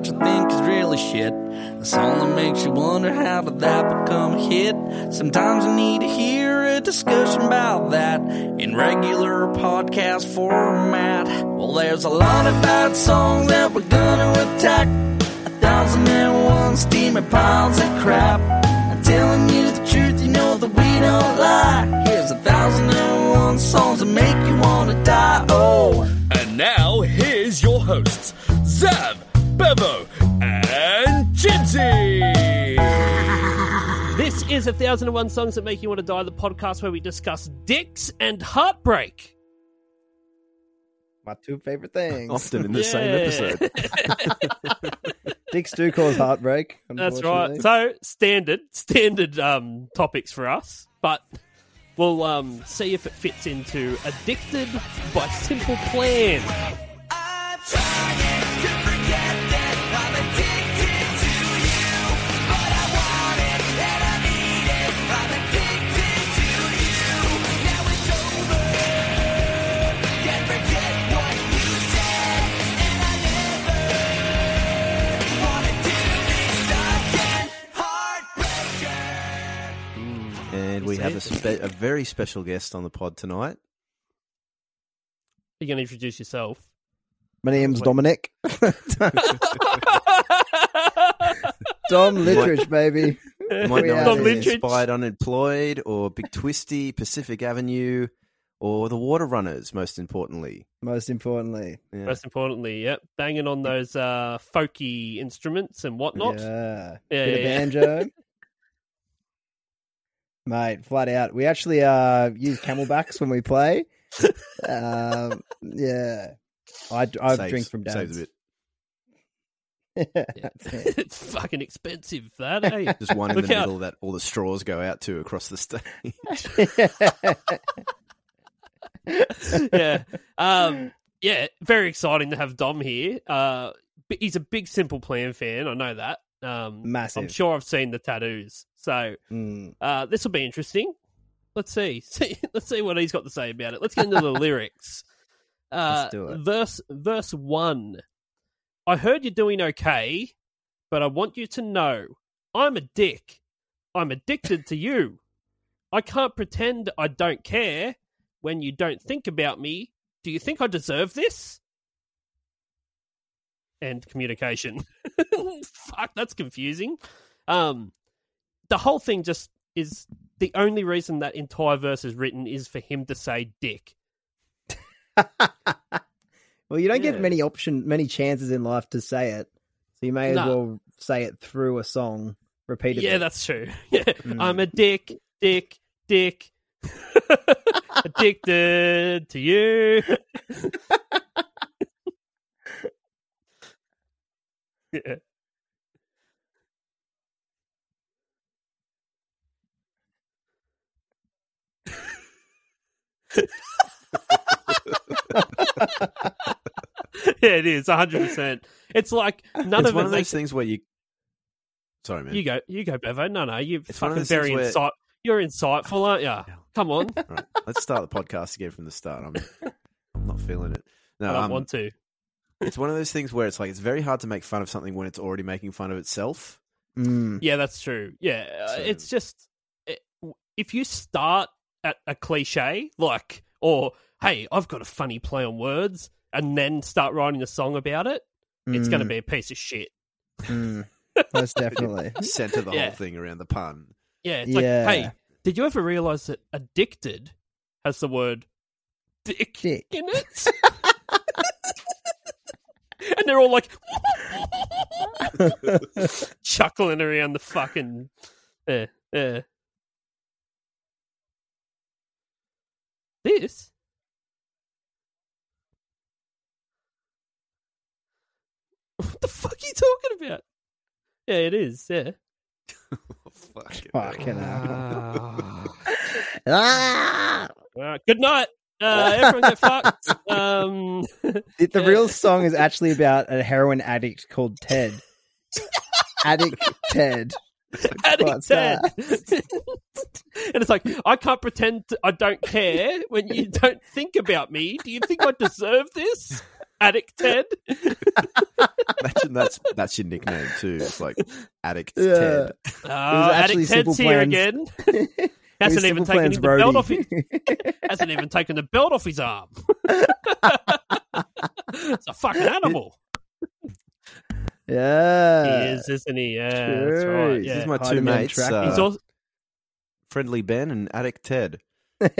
that you think is really shit. The song that makes you wonder how did that become a hit. Sometimes you need to hear a discussion about that in regular podcast format. Well, there's a lot of bad songs that we're gonna attack. A thousand and one steaming piles of crap. I'm telling you the truth, you know that we don't lie. Here's a thousand and one songs that make you wanna die. Oh. And now, here's your hosts, Zav, Bevo, and Jinty. This is a thousand and one songs that make you want to die. The podcast where we discuss dicks and heartbreak. My two favorite things. Often in the same episode. Dicks do cause heartbreak. That's right. So standard, standard um, topics for us, but we'll um, see if it fits into "Addicted" by Simple Plan. Spe- a very special guest on the pod tonight. You're going to introduce yourself. My name's Dominic. Dom Littridge, baby. You might We know have him Tom from it. Littridge. Inspired Unemployed or Big Twisty, Pacific Avenue, or The Water Runners, most importantly. Most importantly. Yeah. Most importantly, yep, banging on those uh, folky instruments and whatnot. Yeah. Yeah, Bit yeah, yeah. banjo. Mate, flat out. We actually uh, use camelbacks when we play. um, yeah. I, I Saves- drink from Saves a bit. That's it. it's fucking expensive, that, eh? Just one in Look the out. middle that all the straws go out to across the stage. yeah. Um, yeah, very exciting to have Dom here. Uh, he's a big Simple Plan fan. I know that. Um, Massive. I'm sure I've seen the tattoos. So Mm. uh, this will be interesting. Let's see. see. Let's see what he's got to say about it. Let's get into the lyrics. Uh, Let's do it. Verse verse one. I heard you're doing okay, but I want you to know I'm a dick. I'm addicted to you. I can't pretend I don't care when you don't think about me. Do you think I deserve this? And communication. Fuck, that's confusing. Um, the whole thing just is the only reason that entire verse is written is for him to say dick. well, you don't Yeah. get many option, many chances in life to say it, so you may as No. well say it through a song repeatedly. Yeah, that's true. Yeah. Mm. I'm a dick, dick, dick. Addicted to you. yeah. yeah, it is 100%. It's like none it's of one of those makes things where you. Sorry, man. You go, you go, Bevo. No, no, you're It's fucking very where- insight. You're insightful, aren't you? Come on, I Right, let's start the podcast again from the start. I'm, I'm not feeling it. No, don't um, want to. it's one of those things where it's like it's very hard to make fun of something when it's already making fun of itself. Mm. Yeah, that's true. Yeah, uh, So- it's just it, if you start at a cliche like, or hey, I've got a funny play on words, and then start writing a song about it, it's going to Mm. be a piece of shit. Mm. Most definitely. Center the Yeah. whole thing around the pun. Yeah, it's Yeah. like, hey, did you ever realize that addicted has the word dick, Dick. in it? and they're all like chuckling around the fucking. Uh, uh. This? What the fuck are you talking about? Yeah, it is. Yeah. Fuck it. Fucking hell. Ah. Good night. Uh, everyone get fucked. Um, It- the real song is actually about a heroin addict called Ted. addict Ted. Ted. that? and it's like, I can't pretend to- I don't care when you don't think about me. Do you think I deserve this? Addict Ted. Imagine that's that's your nickname too. It's like Addict Yeah. Ted. Uh, Addict Ted's here again. Hasn't even taken the belt off his, hasn't even taken the belt off his arm. it's a fucking animal. Yeah. he is, isn't he? Yeah, that's right. Yeah. These are my two Hiding on mates, track. uh, He's also Friendly Ben and Addict Ted.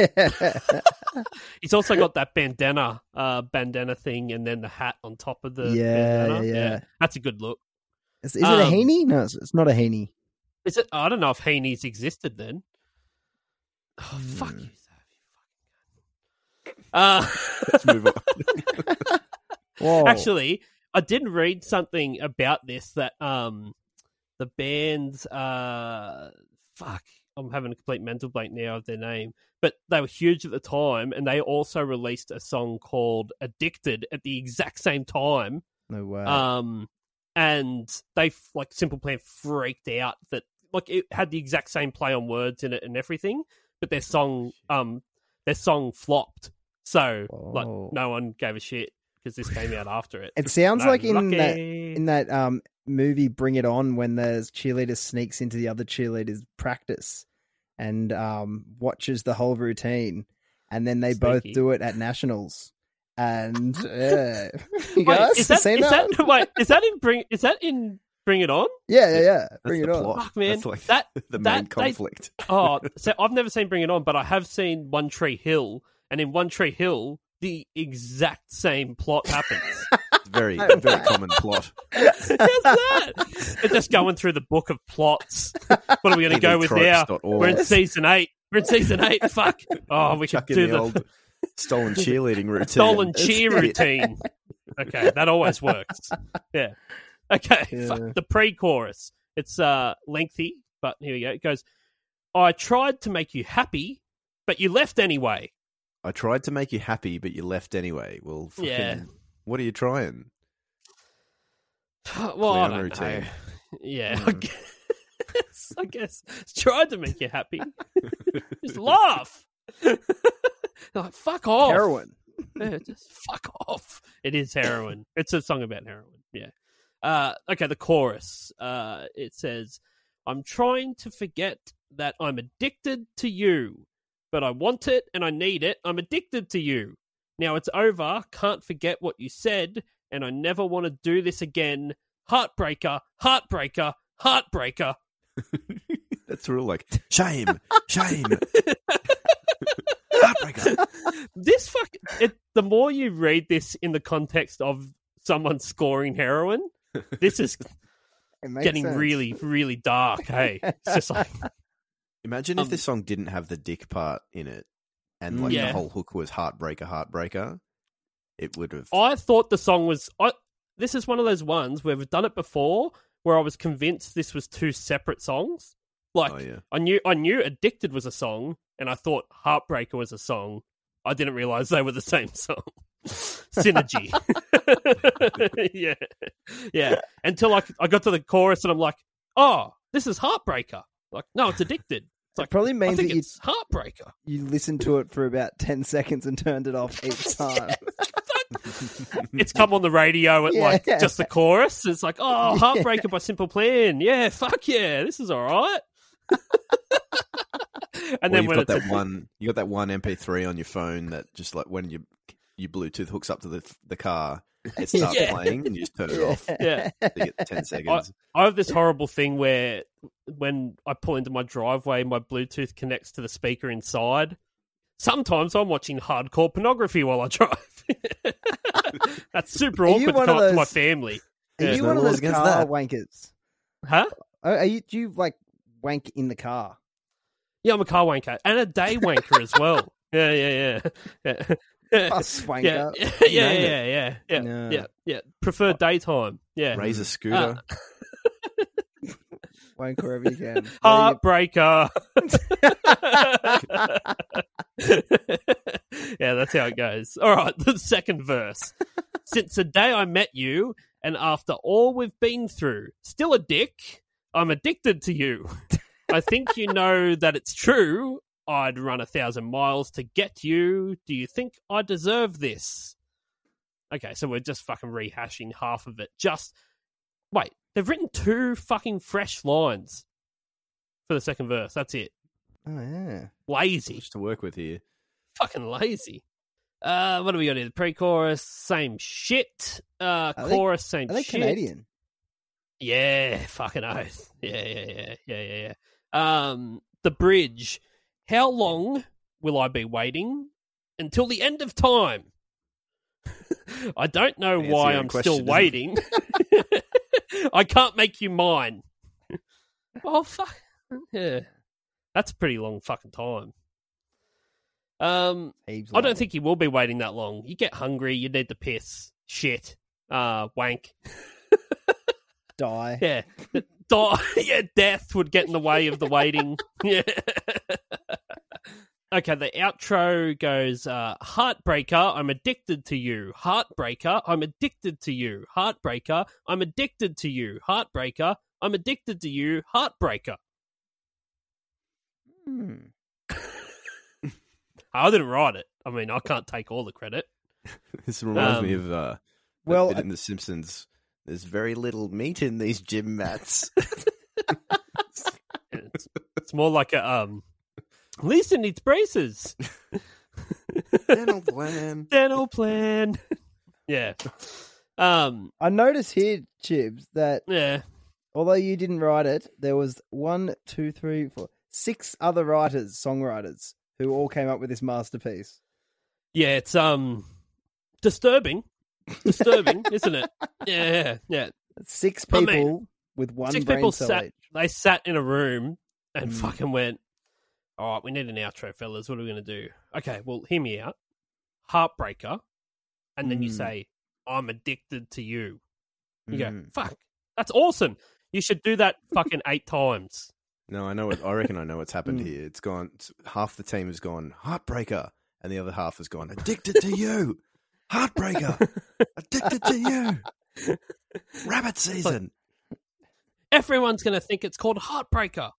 he's also got that bandana, uh, bandana thing, and then the hat on top of the Yeah, bandana. yeah. that's a good look. is, is it a Um, heaney? No, it's, it's not a heaney. Is it? I don't know if Haney's existed then. Oh, Hmm. fuck you, Sav, you fucking cunt. Uh, Let's move on. Whoa. Actually, I did read something about this that um the band's uh fuck I'm having a complete mental blank now of their name, but they were huge at the time, and they also released a song called "Addicted" at the exact same time. no way. Um, and they like Simple Plan freaked out that like it had the exact same play on words in it and everything, but their song um their song flopped. So Oh. like no one gave a shit because this came out after it. it sounds No, like in that in that um movie Bring It On when the cheerleader sneaks into the other cheerleaders' practice and um watches the whole routine, and then they both do it at nationals. And yeah, you Wait, guys is that, seen that? that wait, is that in bring is that in Bring It On? Yeah, yeah, yeah. That's Bring the it on. plot. Fuck, man. That's like That- the that- main they- conflict. Oh, so I've never seen Bring It On, but I have seen One Tree Hill, and in One Tree Hill, the exact same plot happens. Very, very common plot. How's that? They're just going through the book of plots. What are we going to go with now? We're in season eight. We're in season eight. Fuck. Oh, we could Chuck in do the, the, old stolen cheerleading routine. stolen cheer routine. Okay, that always works. Yeah. Okay. Yeah. Fuck. The pre-chorus. It's uh lengthy, but here we go. It goes. I tried to make you happy, but you left anyway. I tried to make you happy, but you left anyway. Well, fucking, Yeah. what are you trying? well, I don't routine. know. Yeah, I guess. I guess. Tried to make you happy. Just laugh. like fuck off. Heroin. Yeah, just fuck off. It is heroin. It's a song about heroin. Yeah. Uh, okay, the chorus. Uh, it says, "I'm trying to forget that I'm addicted to you, but I want it and I need it. I'm addicted to you. Now it's over. Can't forget what you said, and I never want to do this again. Heartbreaker, heartbreaker, heartbreaker." That's real like shame, shame. Heartbreaker. this fuck it the more you read this in the context of someone scoring heroin this is getting sense. really really dark hey it's just like Imagine if Um, this song didn't have the dick part in it, and like Yeah. the whole hook was heartbreaker, heartbreaker. It would have. i thought the song was I, this is one of those ones where we've done it before where i was convinced this was two separate songs like oh yeah. i knew i knew addicted was a song and i thought heartbreaker was a song i didn't realize they were the same song synergy yeah yeah until I, I got to the chorus and i'm like oh this is heartbreaker like no it's addicted. It's like Probably i means think that you, it's heartbreaker. you listened to it for about 10 seconds and turned it off each time. it's come on the radio at like Yeah. just the chorus. It's like oh heartbreaker by simple plan. Yeah fuck yeah this is all right. And Or then you've when got it's that one, you got that one MP3 on your phone that just like when you you Bluetooth hooks up to the the car, it starts Yeah. playing and you just turn it off. yeah you get ten seconds. I have this horrible thing where when I pull into my driveway, my Bluetooth connects to the speaker inside. Sometimes I'm watching hardcore pornography while I drive. That's super Are awkward to one come of up to my family. Are Yeah. you one of those car that. wankers? Huh? Are are you, do you like wank in the car? Yeah, I'm a car wanker and a day wanker as well. Yeah, yeah, yeah. yeah. Us Yeah, wanker. yeah, yeah, yeah, Name yeah, yeah, yeah, yeah. Prefer daytime. Yeah. Raise a ah. scooter. Wank wherever you can. Heartbreaker. yeah, that's how it goes. All right, the second verse. Since the day I met you, and after all we've been through, still a dick. I'm addicted to you. I think you know that it's true. I'd run a thousand miles to get you. Do you think I deserve this? Okay, so we're just fucking rehashing half of it. Just Wait, they've written two fucking fresh lines for the second verse. That's it. Oh yeah. Lazy. Much to work with here. Fucking lazy. Uh, what do we got here? The pre-chorus, same shit. Uh, Are they- chorus, same Are they shit. Canadian? Yeah, fucking oath. Yeah, yeah, yeah, yeah, yeah, yeah. Um, the bridge. How long will I be waiting until the end of time? I don't know Fancy why I'm question, still waiting. I can't make you mine. oh fuck. Yeah, that's a pretty long fucking time. Um, Heaps I don't long. think you will be waiting that long. You get hungry, you need to piss, shit, uh, wank. die. Yeah. Die. yeah, death would get in the way of the waiting. Yeah. Okay, the outro goes uh, Heartbreaker, I'm addicted to you. Heartbreaker, I'm addicted to you. Heartbreaker, I'm addicted to you. Heartbreaker, I'm addicted to you. Heartbreaker. Hmm. I didn't write it. I mean, I can't take all the credit. This reminds me Um, of uh, well, well, in The Simpsons. There's very little meat in these gym mats. It's, it's more like a um. Lisa needs braces. Dental plan. Dental plan. yeah. Um. I notice here, Chibs, that Yeah. although you didn't write it, there was one, two, three, four, six other writers, songwriters, who all came up with this masterpiece. Yeah. It's um disturbing. Disturbing, isn't it? Yeah. Yeah. Six I people mean, with one Six brain people cell sat. each. They sat in a room and Mm. fucking went. All right, we need an outro, fellas. What are we going to do? Okay, well, hear me out. Heartbreaker, and then you Mm. say, "I'm addicted to you." You go, Mm. "Fuck, that's awesome." You should do that fucking eight times. No, I know what. I reckon I know what's happened Mm. here. It's gone. Half the team has gone heartbreaker, and the other half has gone addicted to you. Heartbreaker, addicted to you. Rabbit season. Everyone's going to think it's called Heartbreaker.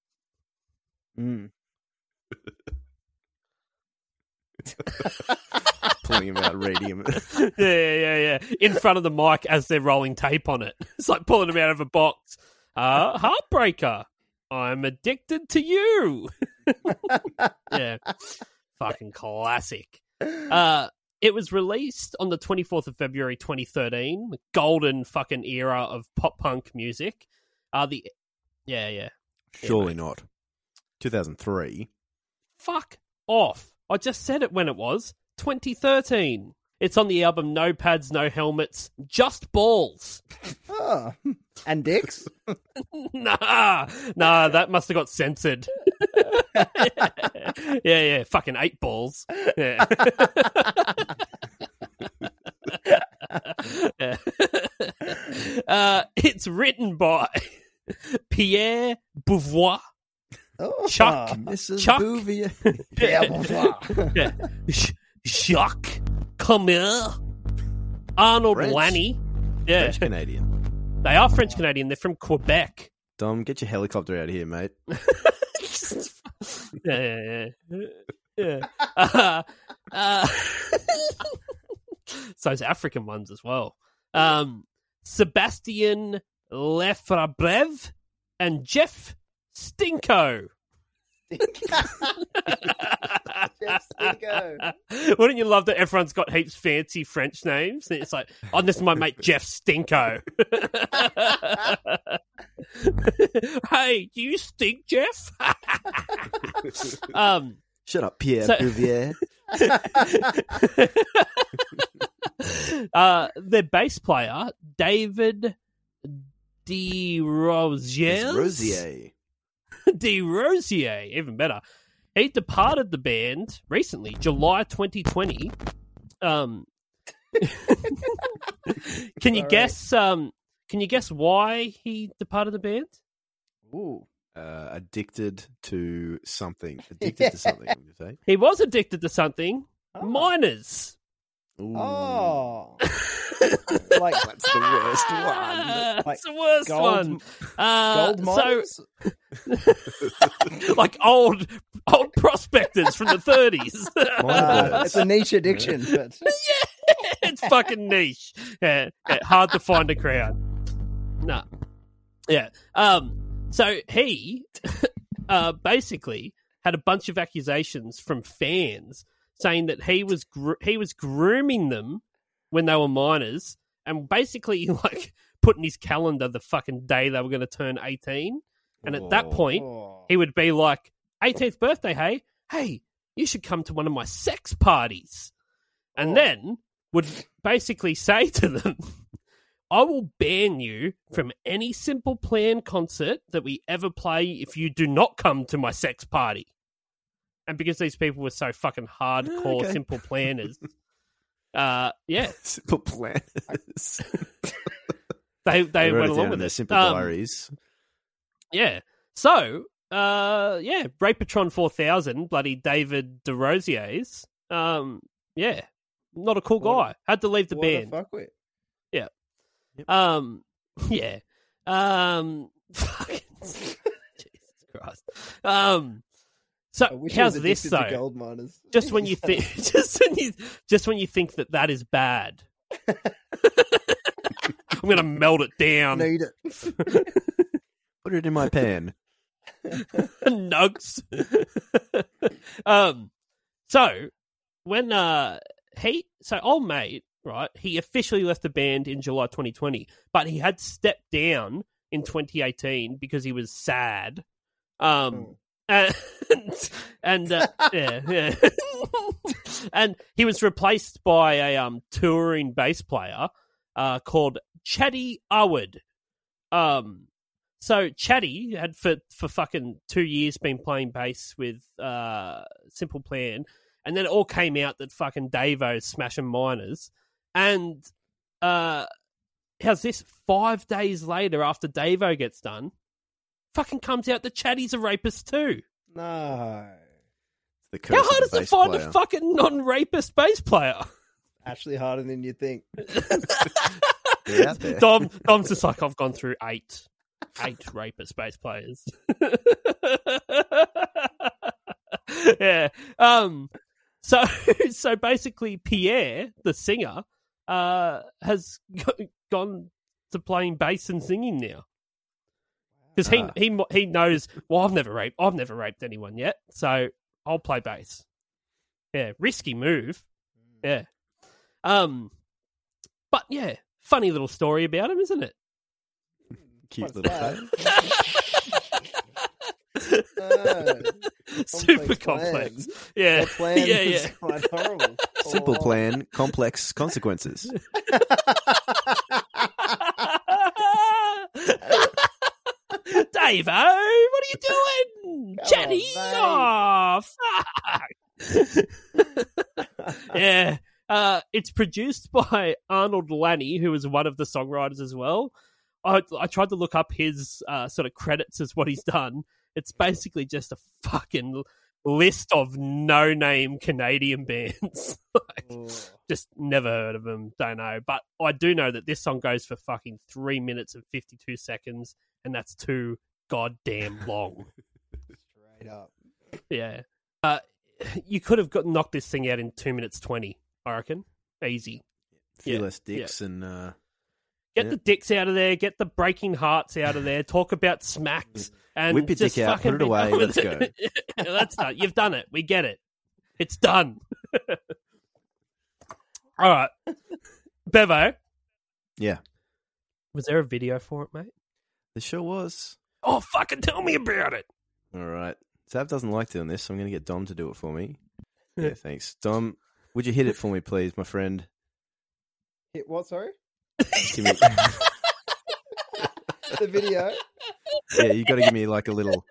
Mm. Pulling him out, reading him. yeah, yeah, yeah. In front of the mic as they're rolling tape on it. It's like pulling them out of a box. Uh, Heartbreaker. I'm addicted to you. yeah. Fucking classic. Uh, it was released on the 24th of February 2013, the golden fucking era of pop punk music. Uh, the Yeah, yeah. Surely not. 2003. Fuck off. I just said it when it was 2013. It's on the album No Pads, No Helmets, Just Balls. Oh. And dicks? nah, nah, that must have got censored. yeah, yeah, fucking eight balls. Yeah. Yeah. uh, it's written by Pierre Beauvoir, Oh. Chuck. Mrs. Chuck. Bouvier. Yeah, bonsoir. yeah. J- Jacques Camille, Arnold French. Lanni. Yeah, French Canadian. they are French Canadian. They're from Quebec. Dom, get your helicopter out of here, mate. yeah, yeah, yeah. yeah. Uh, uh, so those African ones as well. Um, Sebastian Lefebvre and Jeff Stinco. Jeff Stinco. Wouldn't you love that everyone's got heaps fancy French names? It's like, oh, this is my mate Jeff Stinco. hey, do you stink, Jeff? um, Shut up, Pierre So- Bouvier. uh, their bass player, David De It's Rosiers. Rosier. De Rosier, even better. He departed the band recently, July 2020. Um, can you guess? Um, can you guess why he departed the band? Ooh. Uh, addicted to something. Addicted to something, say? He was addicted to something. Oh. Minors. Ooh. Oh. like That's the worst one. Like it's the worst gold, one. Uh, gold so, like old old prospectors from the 30s. Uh, it's a niche addiction, but yeah, it's fucking niche. Yeah, yeah, hard to find a crowd. No. Yeah. Um. So he, uh, basically had a bunch of accusations from fans saying that he was gr- he was grooming them when they were minors, and basically like put in his calendar the fucking day they were going to turn eighteen, and at that point Oh. he would be like, 18th birthday, hey, hey, you should come to one of my sex parties. And Oh. then would basically say to them, I will ban you from any Simple Plan concert that we ever play if you do not come to my sex party. And because these people were so fucking hardcore Okay. Simple Planners, uh, yeah, Simple planners. they they went along with their simple Um, diaries. Yeah. So, uh, yeah, Rapatron 4000, bloody David DeRosier's, um, yeah, not a cool What- guy. Had to leave the band. fuck with? Yeah. Um, yeah. Um, fucking, Jesus Christ. Um, so I wish how's I was this addicted to though? Gold miners. Just when you think, just when you, just when you think that that is bad, I'm gonna melt it down. need it. Put it in my pan. nugs. um, so when uh he so old mate right, he officially left the band in July 2020, but he had stepped down in 2018 because he was sad. Um, and and uh, yeah, yeah. and he was replaced by a um touring bass player uh called Chady Awad. Um, so Chady had for for fucking two years been playing bass with uh Simple Plan, and then it all came out that fucking Davo's smashing miners, and uh, how's this? Five days later, after Davo gets done, fucking comes out that Chady's a rapist too. No. The How hard the is it to find player. a fucking non-rapist bass player? Actually harder than you think. They're. Dom, Dom's just like, I've gone through eight, eight rapist bass players. yeah. Um. So, so basically, Pierre, the singer, uh, has go- gone to playing bass and singing now. Because he, Ah. he he knows. Well, I've never raped. I've never raped anyone yet, so I'll play bass. Yeah, risky move. Yeah. Um. But yeah, funny little story about him, isn't it? Cute little thing. face. No. Super Complex complex. plans. Yeah. Plan yeah, is yeah. quite horrible. Simple Oh. plan, complex consequences. Dave, what are you doing? On, Oh, fuck. yeah. Uh, it's produced by Arnold Lanni, who is one of the songwriters as well. I, I tried to look up his uh, sort of credits as what he's done. It's basically just a fucking list of no name Canadian bands. like, just never heard of them, don't know. But I do know that this song goes for fucking three minutes and 52 seconds, and that's too goddamn long. Straight up. yeah. Uh, you could have got knocked this thing out in two minutes 20, I reckon. Easy. few Yeah, less dicks and uh, Get Yeah. the dicks out of there, get the breaking hearts out of there, talk about smacks, and Whip your just dick out, fucking put it away, done let's it. Let's done. You've done it. We get it. It's done. All right. Bevo, yeah, was there a video for it, mate? there sure was. Oh, fucking tell me about it. All right, Sav doesn't like doing this, so I'm going to get Dom to do it for me. Yeah, thanks, Dom. Would you hit it for me, please, my friend? Hit what, sorry? Give me, The video? yeah, you got to give me like a little.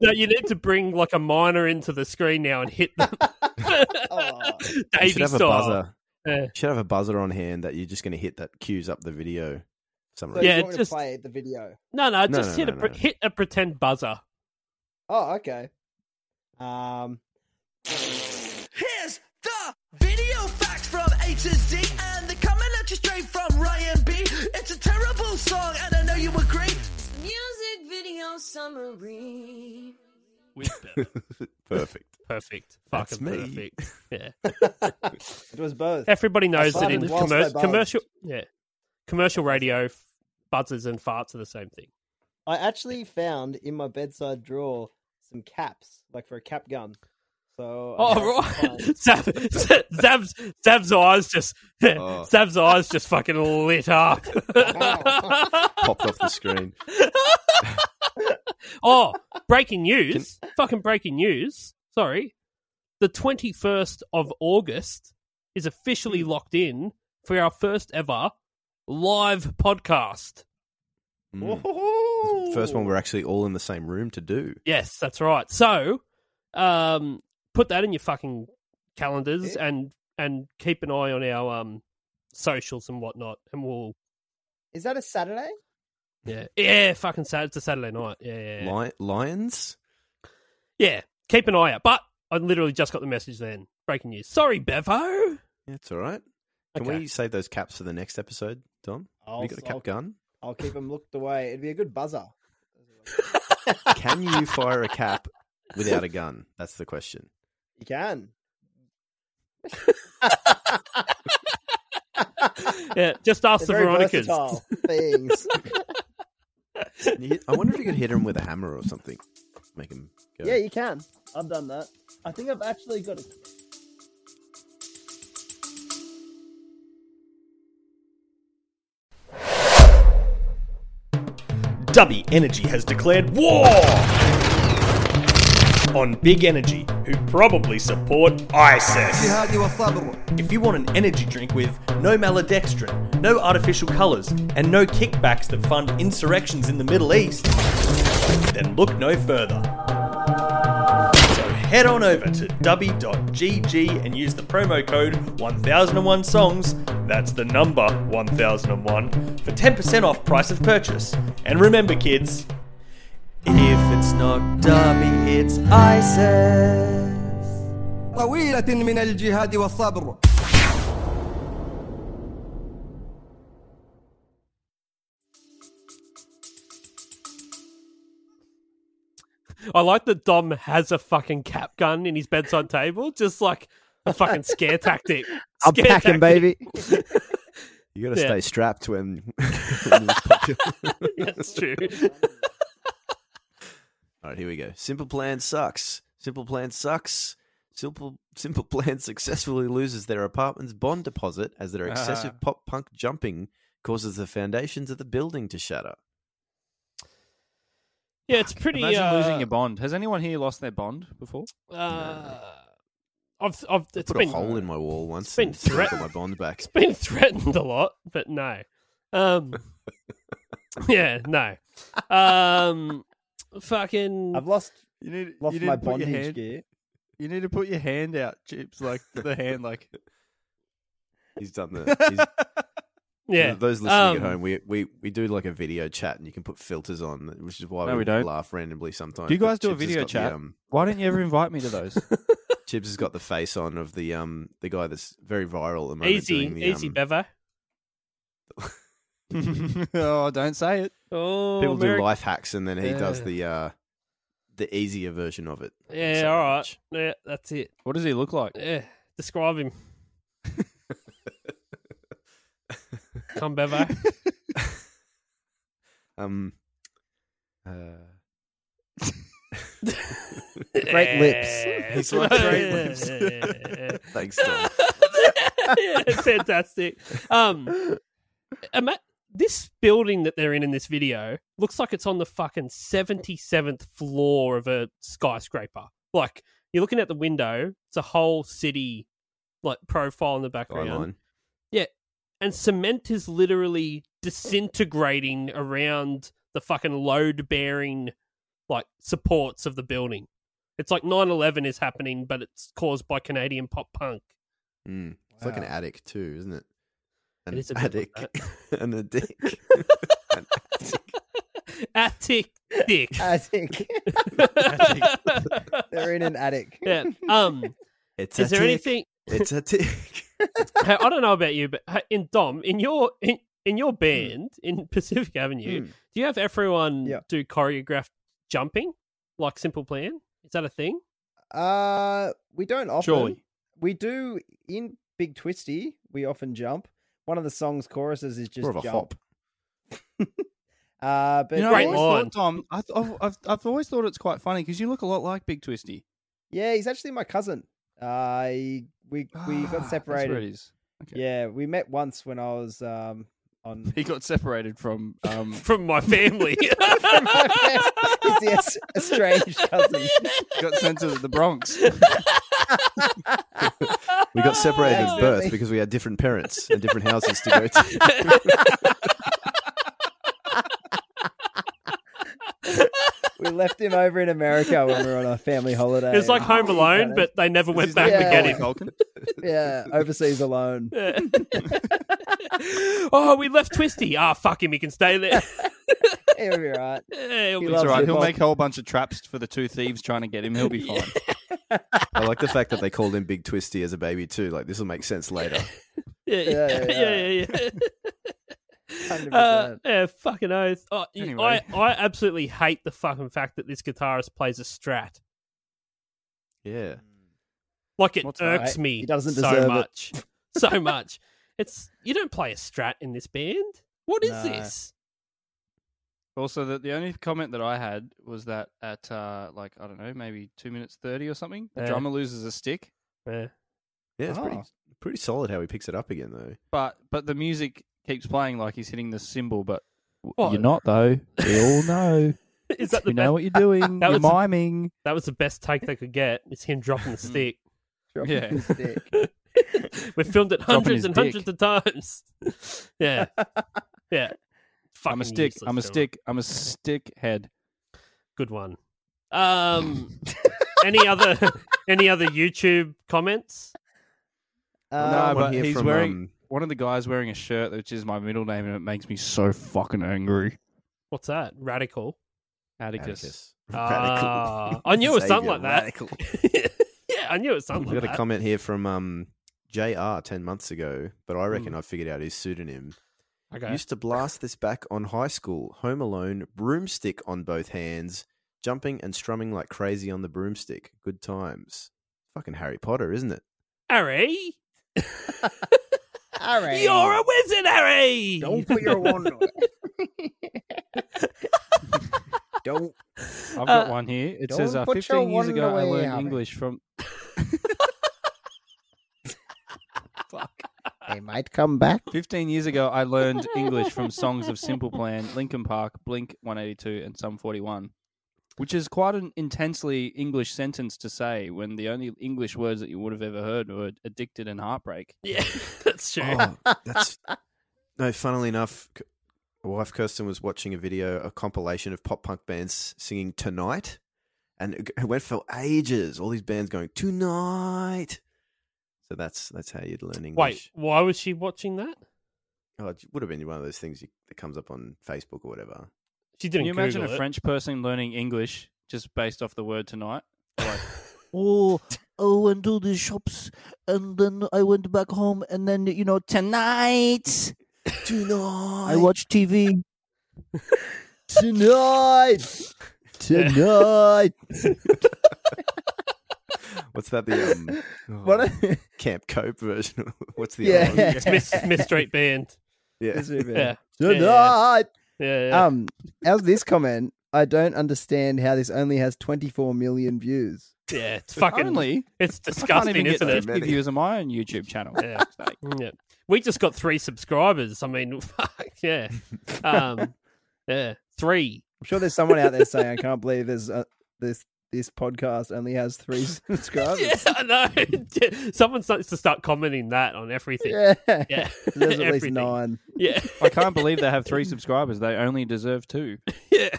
No, you need to bring like a miner into the screen now and hit them. Oh. You should have a style. buzzer. Yeah. You should have a buzzer on hand that you're just going to hit that cues up the video. For some So reason. Yeah, you want just- to play the video? No, no, No, just no, hit no, a pre- no. hit a pretend buzzer. Oh, okay. Um, Here's the video facts from A to Z, and they're coming at you straight from Ryan B. It's a terrible song, and I know you agree. Music video summary. With Perfect. perfect. That's Fucking me. perfect. Yeah. it was both. Everybody knows that in commer- commercial, yeah, commercial radio, f- buzzers and farts are the same thing. I actually found in my bedside drawer some caps, like for a cap gun. So I Oh might find- right, Zab, Zab's Zab's eyes just Oh. Zab's eyes just fucking lit up. Popped off the screen. oh, breaking news! Fucking breaking news! Sorry, the twenty first of August is officially Hmm. locked in for our first ever live podcast. Mm. First one we're actually all in the same room to do. Yes, that's right. So, um, put that in your fucking calendars and and keep an eye on our um socials and whatnot, and we'll Is that a Saturday? yeah yeah fucking sad. It's a Saturday night. Yeah yeah yeah. Lions? yeah. Keep an eye out. But I literally just got the message then. Breaking news. Sorry, Bevo. Yeah, it's all right. Can Okay. we save those caps for the next episode, Dom? I'll, Have you got a cap I'll, gun? I'll keep them looked away. It'd be a good buzzer. Can you fire a cap without a gun? That's the question. You can. Yeah, just ask They're the very Veronicas. versatile things. Can you hit- I wonder if you could hit him with a hammer or something. Make him go. yeah, you can. I've done that. I think I've actually got a. Dubby Energy has declared war on Big Energy, who probably support ISIS. If you want an energy drink with no maltodextrin, no artificial colours, and no kickbacks that fund insurrections in the Middle East, then look no further So head on over to dubby.gg and use the promo code 1001songs, that's the number 1001, for 10% off price of purchase. And remember kids, if it's not Dubby, it's ISIS. طويلة من الجهاد والصبر I like that Dom has a fucking cap gun in his bedside table, just like a fucking scare tactic. I'm Scare packing, tactic. baby. You got to Yeah. stay strapped when. when. That's true. All right, here we go. Simple Plan sucks. Simple Plan sucks. Simple Simple Plan successfully loses their apartment's bond deposit as their excessive pop punk jumping causes the foundations of the building to shatter. Yeah, it's pretty. Imagine uh, losing your bond. Has anyone here lost their bond before? Uh, I've, I've, it's Put been a hole in my wall once it's been threatened. still my bond back. it's been threatened a lot, but no. Um, yeah, no. Um, fucking. I've lost You need, lost you need my to put your bondage hand, gear. You need to put your hand out, chips, like the hand, like He's done the. He's, yeah. Those listening Um, at home, we, we we do like a video chat, and you can put filters on, which is why No, we, we don't. laugh randomly sometimes. Do you But guys do a Chips has video got the, chat? um, Why don't you ever invite me to those? Chips has got the face on of the um the guy that's very viral at the moment. Easy, doing the, easy, um, Bevo. oh, don't say it. Oh, People do life hacks, and then he does the uh the easier version of it. Yeah, So all right. much. Yeah, that's it. What does he look like? Yeah, describe him. Come, Bevo. Um. Uh, Great lips. He's got great lips. thanks, Tom. yeah, fantastic. Um, ima- this building that they're in in this video looks like it's on the fucking seventy seventh floor of a skyscraper. Like you're looking at the window, it's a whole city like profile in the background, Skyline. And cement is literally disintegrating around the fucking load bearing like supports of the building. It's like 9/11 is happening, but it's caused by Canadian pop punk. Mm. It's like an attic too, isn't it? An It is a attic like and a dick. An attic. Attic dick. Attic. They're in an attic. yeah. Um. It's Is a there anything? It's a tick. Hey, I don't know about you, but in Dom, in your in, in your band in Pacific Avenue, Hmm. do you have everyone Yeah. do choreographed jumping like Simple Plan? Is that a thing? Uh, we don't often. Surely. We do in Big Twisty. We often jump. One of the song's choruses is just More of a jump. hop. Uh, but You know, Great I always line. thought, Tom, I th- I've, I've, I've always thought it's quite funny because you look a lot like Big Twisty. yeah, he's actually my cousin. Uh, he, we we Ah, got That's separated. where it is. Okay. Yeah, we met once when I was um on. He got separated from. Um, From my family. He's the es- estranged cousin. got sent to the Bronx. We got separated at birth Accidentally. because we had different parents and different houses to go to. We left him over in America when we were on a family holiday. It was like Home Alone, but they never went back name to get him. Culkin. yeah, overseas alone. oh, we left Twisty. Ah, fuck him. He can stay there. He'll be right. Yeah, he'll He be It's all right. He'll make a whole bunch of traps for the two thieves trying to get him. He'll be fine. I like the fact that they called him Big Twisty as a baby too. Like this will make sense later. Yeah, Yeah, yeah, yeah, yeah, yeah. 100%. Uh, yeah, fucking oath. Oh, Anyway. I, I absolutely hate the fucking fact that this guitarist plays a strat. Yeah. Like it What's that? irks me He doesn't so deserve it. much. so much. It's you don't play a strat in this band. What is No. this? Also, the, the only comment that I had was that at uh, like I don't know, maybe two minutes thirty or something, the Yeah. drummer loses a stick, Yeah. Yeah, it's pretty Oh. pretty solid how he picks it up again though. but but the music keeps playing like he's hitting the cymbal, but What? you're not though. We all know. Is that the you best? know what you're doing. That you're was the- miming. That was the best take they could get. It's him dropping the stick. Drop Yeah. his dick. We've filmed it hundreds and dick. hundreds of times. yeah. Yeah. I'm a stick. I'm a drummer. stick. I'm a stick head. Good one. Um, any other any other YouTube comments? Uh, no, but here he's from, wearing um, one of the guys wearing a shirt which is my middle name, and it makes me so fucking angry. What's that? Radical. Atticus. Radical. Ah, I knew it was something like that. Radical. yeah, I knew it was something We like got a that. comment here from um, JR 10 months ago, but I reckon Hmm. I figured out his pseudonym. Okay. Used to blast this back on high school, home alone, broomstick on both hands, jumping and strumming like crazy on the broomstick. Good times. Fucking Harry Potter, isn't it? Harry, Harry, you're a wizard, Harry. Don't put your wand away. Don't. I've got Uh, one here. It says, uh, 15 years wand ago, I learned Harry. English from. They might come back. 15 years ago, I learned English from songs of Simple Plan, Linkin Park, Blink 182, and Sum 41, which is quite an intensely English sentence to say when the only English words that you would have ever heard were addicted and heartbreak. Yeah, that's true. Oh, that's no. Funnily enough, my wife Kirsten was watching a video, a compilation of pop punk bands singing "Tonight," and it it went for ages. All these bands going "Tonight." So that's that's how you'd learn English. Wait, why was she watching that? oh, it would have been one of those things you, that comes up on Facebook or whatever. She Can didn't you imagine Google a it. French person learning English just based off the word tonight? Like, Oh, I went to the shops and then I went back home and then you know tonight Tonight. I watched TV. Tonight. Tonight. What's that? The um, oh, What? A, Camp Cope version. What's the yeah. other one? It's Miss, Miss Street Band. Yeah. Yeah. Tonight. Yeah, yeah. Um, how's this comment? I don't understand how this only has 24 million views. yeah, it's fucking. only It's I can't disgusting, even isn't it? 50 views on my own YouTube channel. Yeah. yeah. We just got three subscribers. I mean, fuck, yeah. Um, yeah, three. I'm sure there's someone out there saying, "I can't believe there's uh, this this podcast only has three subscribers." Yeah, I know. Someone starts to start commenting that on everything. Yeah. Yeah. There's at least nine. Yeah. I can't believe they have three subscribers. They only deserve two. yeah.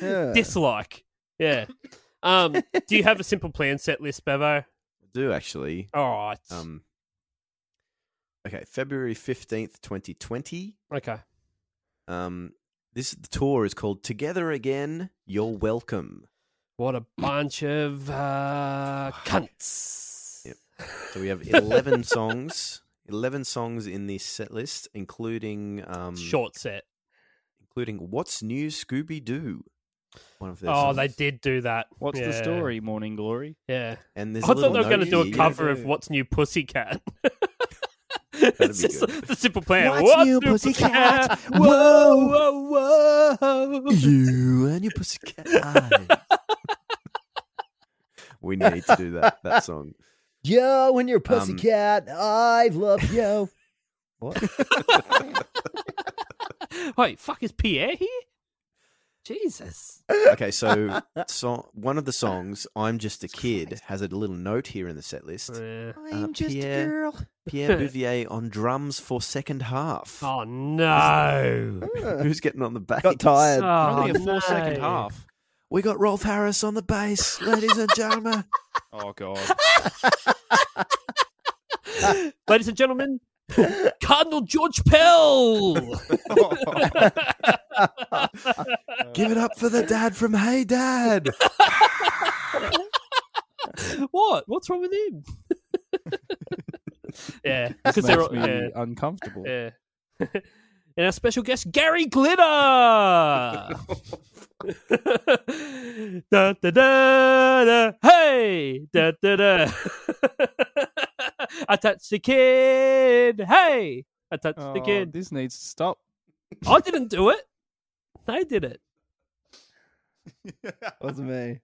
Yeah. Dislike. Yeah. Um, do you have a simple plan set list, Bevo? do actually. All right. Um. Okay, February fifteenth, twenty twenty. okay. Um, this the tour is called "Together Again." You're welcome. What a bunch of uh, cunts. Yep. So we have eleven songs. Eleven songs in this set list, including um, Short set. including "What's New, Scooby Doo." One of their Oh, songs. they did do that. What's the story, Morning Glory? Yeah. And there's I a thought they were going to do a here. cover of What's New Pussycat. it's just good. the simple plan. What's What new, pussycat? Cat? Whoa, whoa, whoa. You and your pussycat we need to do that that song. Yo, and your Um, pussycat, I've loved you. What? Wait, fuck, is Pierre here? Jesus. Okay, so so one of the songs, "I'm Just a Kid," has a little note here in the set list. Yeah. I'm uh, just Pierre, a girl. Pierre Bouvier on drums for second half. Oh no. Who's getting on the bass? Got tired. Oh, Only a four second no. half. We got Rolf Harris on the bass, ladies and gentlemen. Oh god. Ladies and gentlemen, Cardinal George Pell. Give it up for the dad from Hey Dad. what? What's wrong with him? yeah, This because they're all, me yeah, uncomfortable. yeah. and our special guest Gary Glitter. da, da, da, da. Hey, da, da, da. I touched the kid. Hey, I touched the Oh, kid. this needs to stop. I didn't do it. They did it. Wasn't me.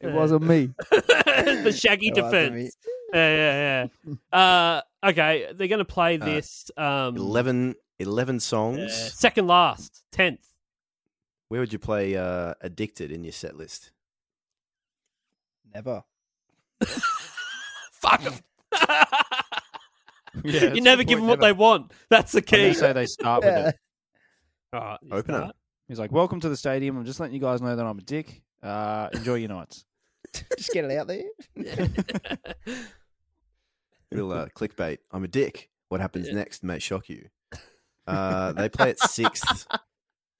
It wasn't me. the shaggy It wasn't defense. Yeah, yeah, yeah. Uh, okay, they're going to play this. Um, 11, 11 songs. uh, second last, tenth. Where would you play uh, Addicted in your set list? Never. Fuck 'em. Yeah, you never give them point, what they want. That's the I'm gonna key. say they start with it. Alright, you Opener. start. He's like, "Welcome to the stadium. I'm just letting you guys know that I'm a dick. Uh, enjoy your nights." Just get it out there. Real uh, clickbait. I'm a dick. What happens next may shock you. Uh, they play it sixth.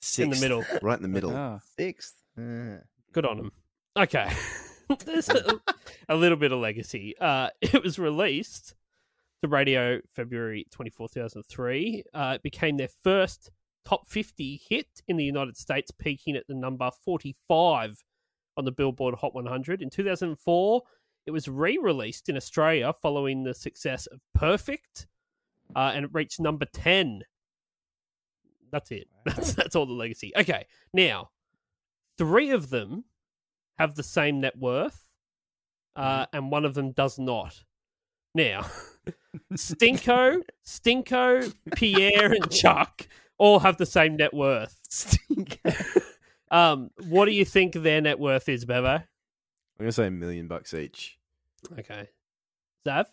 Sixth, In the middle. right in the middle. Ah. Sixth. Uh, Good on them. Okay. There's a, a little bit of legacy. Uh, it was released to radio February 24, 2003. Uh, it became their first top 50 hit in the United States, peaking at the number 45 on the Billboard Hot 100. In 2004, it was re released in Australia following the success of Perfect, uh, and it reached number 10. That's it. That's, that's all the legacy. Okay, now, three of them have the same net worth, uh, and one of them does not. Now, Stinco, Stinco, Pierre, and Chuck all have the same net worth. um, what do you think their net worth is, Bevo? I'm gonna say a million bucks each. Okay, Zav,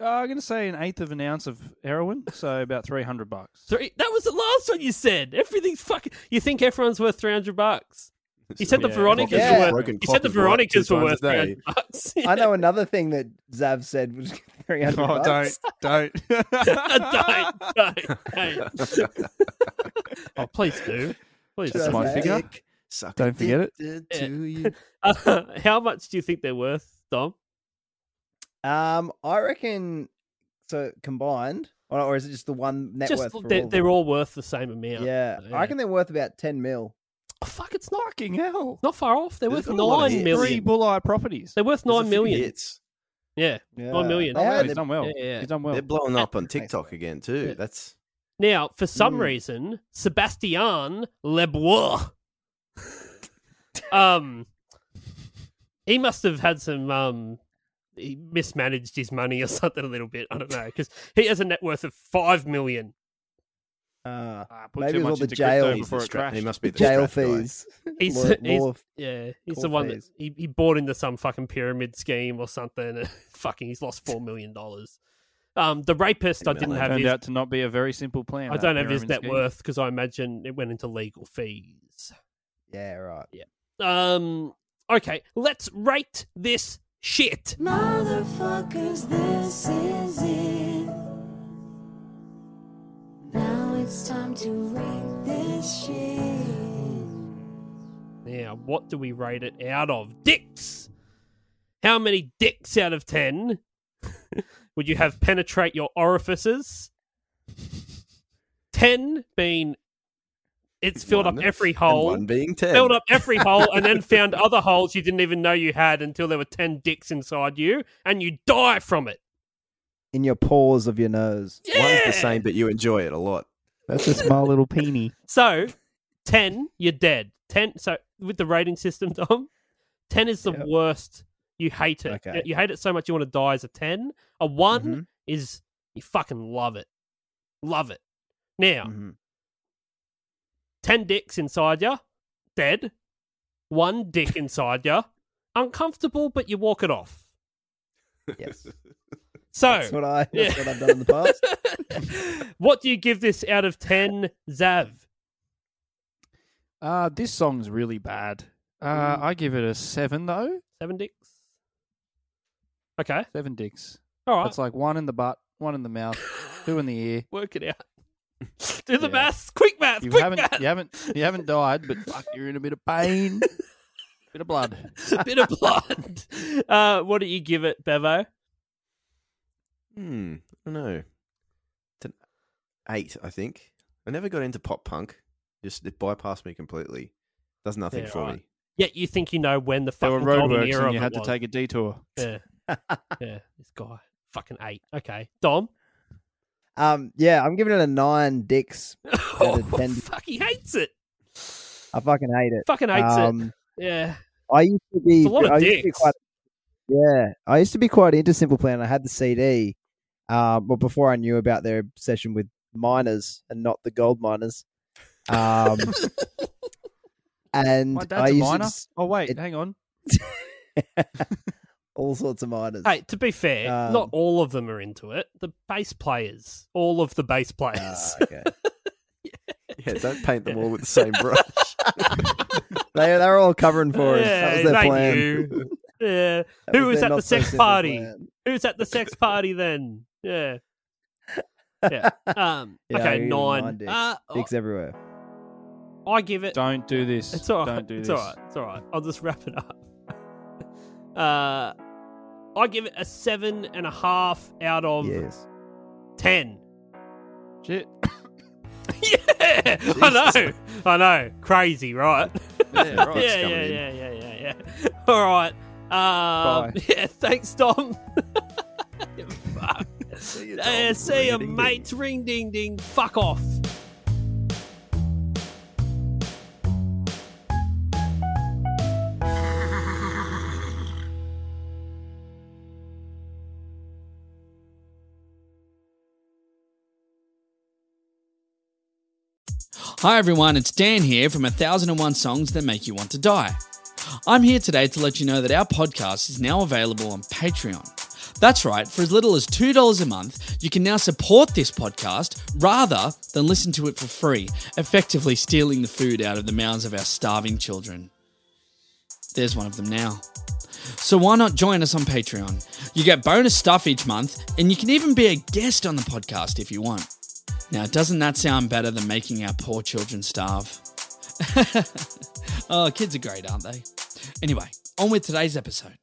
Uh, I'm going to say an eighth of an ounce of heroin, so about three hundred bucks. three. That was the last one you said. Everything's fucking. You think everyone's worth three hundred bucks? He said the Yeah. Veronicas Yeah. were worth. He said the clock is right Veronicas were worth three bucks. I know another thing that Zav said was three hundred. Oh, don't, don't, don't, don't, don't. oh, please do. Please. That's do. my figure. Suck Don't forget it. addicted Yeah. to you. Uh, how much do you think they're worth, Dom? Um, I reckon. So combined, or, or is it just the one net Just worth? For they're, all they're all worth the same amount. Yeah, Yeah. I reckon they're worth about ten mil. Oh, fuck, it's not Fucking hell! not far off. They're They've worth got a lot of nine hits. million. Three bull-eye properties. They're worth There's a nine few million. hits. Yeah, Yeah. nine million. They Oh, had he's done well. Yeah, yeah. He's done well. They're blowing up on TikTok again too. Yeah. That's Now, for some Mm. reason, Sebastian Lebois, um, he must have had some um, he mismanaged his money or something a little bit. I don't know because he has a net worth of five million. Uh, Ah, Maybe too it was all the jail- crypto he's before it crashed. he must be the jail guy. fees. He's, Law- he's law- yeah, he's the one that he, he bought into some fucking pyramid scheme or something. And fucking, he's lost four million dollars. Um, the rapist, I didn't have Turned his. out to not be a very simple plan. I don't have his net scheme. worth because I imagine it went into legal fees. yeah, right. Yeah. Um. Okay, let's rate this shit. Motherfuckers, this is it. It's time to rate this shit. Now, what do we rate it out of? Dicks. How many dicks out of ten would you have penetrate your orifices? Ten being it's filled One, up every and hole. one being ten. filled up every hole and then found other holes you didn't even know you had until there were 10 dicks inside you and you die from it. in your pores of your nose. One's the same, but you enjoy it a lot. That's a small little peenie. So, 10, you're dead. 10, so with the rating system, Dom, 10 is the Yep. worst. You hate it. Okay. You hate it so much you want to die as a 10. A one Mhm. is you fucking love it. Love it. Now, Mhm. 10 dicks inside you, dead. One dick inside you, uncomfortable, but you walk it off. Yes. So, That's what I. That's Yeah. what I've done in the past. what do you give this out of 10, Zav? Uh, this song's really bad. Uh, I give it a seven though. Seven dicks? Okay. Seven dicks. All right. That's like one in the butt, one in the mouth, two in the ear. Work it out. Do the Yeah. maths. Quick math. You quick haven't, maths. you haven't, you haven't died, but fuck, you're in a bit of pain, bit of blood. a bit of blood. Uh, what do you give it, Bevo? Hmm. I don't know. It's an eight, I think. I never got into pop punk. Just it bypassed me completely. Does nothing Yeah, for right. me. Yet you think you know when the There were fucking golden roadworks, era and you had to was. take a detour. Yeah. yeah. This guy. Fucking eight. Okay. Dom? Um, yeah, I'm giving it a nine dicks out Oh, of ten. fuck, he hates it. I fucking hate it. Fucking hates um, it. Yeah. I used to be. It's a lot of I used to be dicks. quite, yeah, I used to be quite into Simple Plan. I had the CD, uh, but before I knew about their obsession with miners and not the gold miners. Um, and My I dad's a used to miner. s- Oh wait, it- hang on. all sorts of miners. Hey, to be fair, Um, not all of them are into it. The bass players, all of the bass players. Ah, okay. Yeah, don't paint them all with the same brush. they they're all covering for us. that was their plan. you. Yeah. Who was was at the sex party? plan. Who's at the sex party then? Yeah. Yeah. Um, Yeah, okay, nine. nine dicks. Uh, Dicks everywhere. I give it. Don't do this. It's all right. Don't do it's this. all right. It's all right. I'll just wrap it up. Uh, I give it a seven and a half out of Yes. ten. Shit. yeah, I know. I know. Crazy, right? Yeah, right. yeah, yeah, yeah, yeah, yeah, yeah. All right. Um, Bye. yeah, thanks, Tom. Fuck. See you, Uh, Tom. see you, Ring-a-ding-ding. mates. Ring ding ding. Fuck off. Hi everyone, it's Dan here from 1001 Songs That Make You Want to Die. I'm here today to let you know that our podcast is now available on Patreon. That's right, for as little as $2 a month, you can now support this podcast rather than listen to it for free, effectively stealing the food out of the mouths of our starving children. There's one of them now. So why not join us on Patreon? You get bonus stuff each month, and you can even be a guest on the podcast if you want. Now, doesn't that sound better than making our poor children starve? oh, kids are great, aren't they? Anyway, on with today's episode.